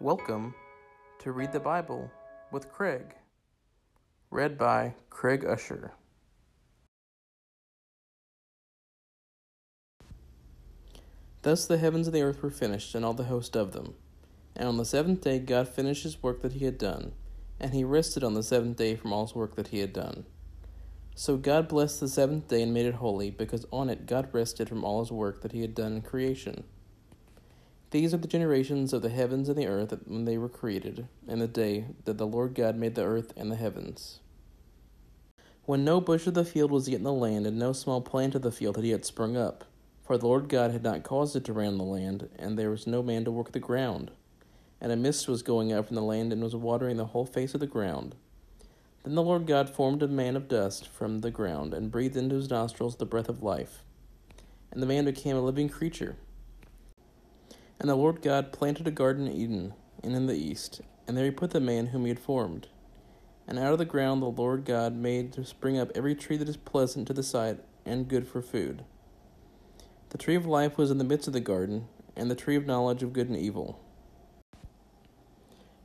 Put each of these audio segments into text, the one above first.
Welcome to Read the Bible with Craig. Read by Craig Usher. Thus the heavens and the earth were finished, and all the host of them. And on the seventh day God finished his work that he had done, and he rested on the seventh day from all his work that he had done. So God blessed the seventh day and made it holy, because on it God rested from all his work that he had done in creation. These are the generations of the heavens and the earth when they were created, in the day that the Lord God made the earth and the heavens. When no bush of the field was yet in the land, and no small plant of the field had yet sprung up, for the Lord God had not caused it to rain on the land, and there was no man to work the ground. And a mist was going up from the land and was watering the whole face of the ground. Then the Lord God formed a man of dust from the ground, and breathed into his nostrils the breath of life. And the man became a living creature. And the Lord God planted a garden in Eden, and in the east, and there he put the man whom he had formed. And out of the ground the Lord God made to spring up every tree that is pleasant to the sight and good for food. The tree of life was in the midst of the garden, and the tree of knowledge of good and evil.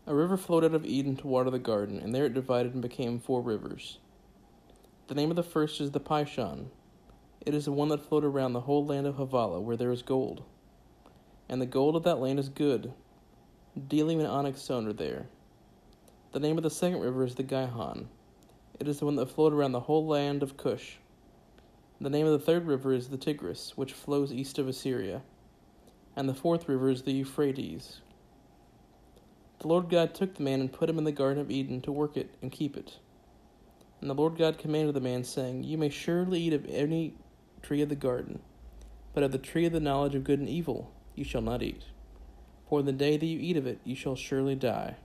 A river flowed out of Eden to water the garden, and there it divided and became four rivers. The name of the first is the Pishon. It is the one that flowed around the whole land of Havilah, where there is gold. And the gold of that land is good. Bdellium and onyx stone are there. The name of the second river is the Gihon. It is the one that flowed around the whole land of Cush. The name of the third river is the Tigris, which flows east of Assyria. And the fourth river is the Euphrates. The Lord God took the man and put him in the Garden of Eden to work it and keep it. And the Lord God commanded the man, saying, You may surely eat of any tree of the garden, but of the tree of the knowledge of good and evil you shall not eat. For in the day that you eat of it you shall surely die.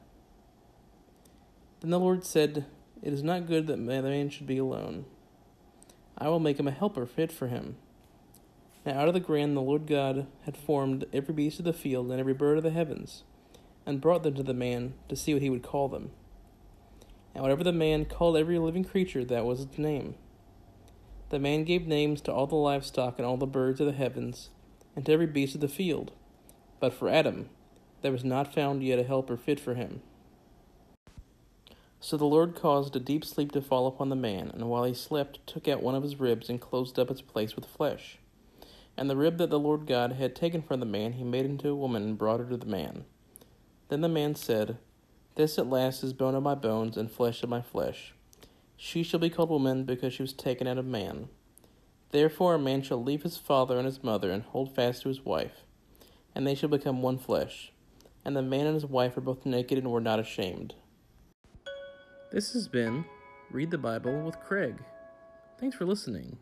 Then the Lord said, It is not good that man should be alone. I will make him a helper fit for him. Now out of the ground the Lord God had formed every beast of the field and every bird of the heavens, and brought them to the man to see what he would call them. And whatever the man called every living creature, that was its name. The man gave names to all the livestock and all the birds of the heavens, and to every beast of the field. But for Adam, there was not found yet a helper fit for him. So the Lord caused a deep sleep to fall upon the man, and while he slept, took out one of his ribs and closed up its place with flesh. And the rib that the Lord God had taken from the man he made into a woman and brought her to the man. Then the man said, This at last is bone of my bones and flesh of my flesh. She shall be called woman because she was taken out of man. Therefore a man shall leave his father and his mother and hold fast to his wife, and they shall become one flesh. And the man and his wife are both naked and were not ashamed. This has been Read the Bible with Craig. Thanks for listening.